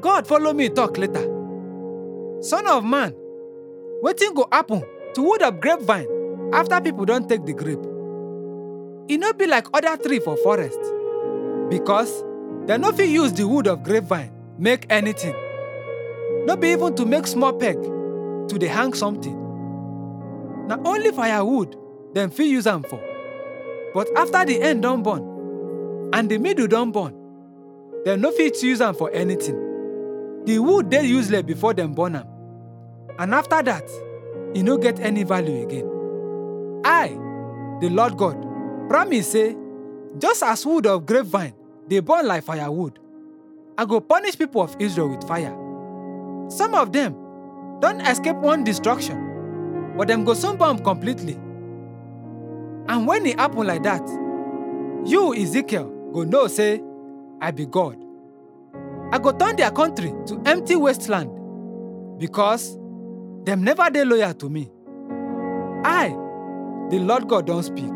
God follow me talk later. Son of man, wetin go happen to wood of grapevine after people don take the grape? E no be like other tree for forest because dem no fit use the wood of grapevine make anything. No be even to make small peg to dey hang something. Na only firewood dem fit use am for. But after the end don burn and the middle don burn, dem no fit use am for anything. The wood dey useless before dem burn am. And after that, e no get any value again. I, the Lord God, promise say, just as wood of grapevine dey burn like firewood, I go punish people of Israel with fire. Some of them don escape one destruction, but dem go soon burn completely. And when e happen like that, you, Ezekiel, go know say, I be God. I go turn their country to empty wasteland because dem never dey loyal to me. I, the Lord God, don't speak.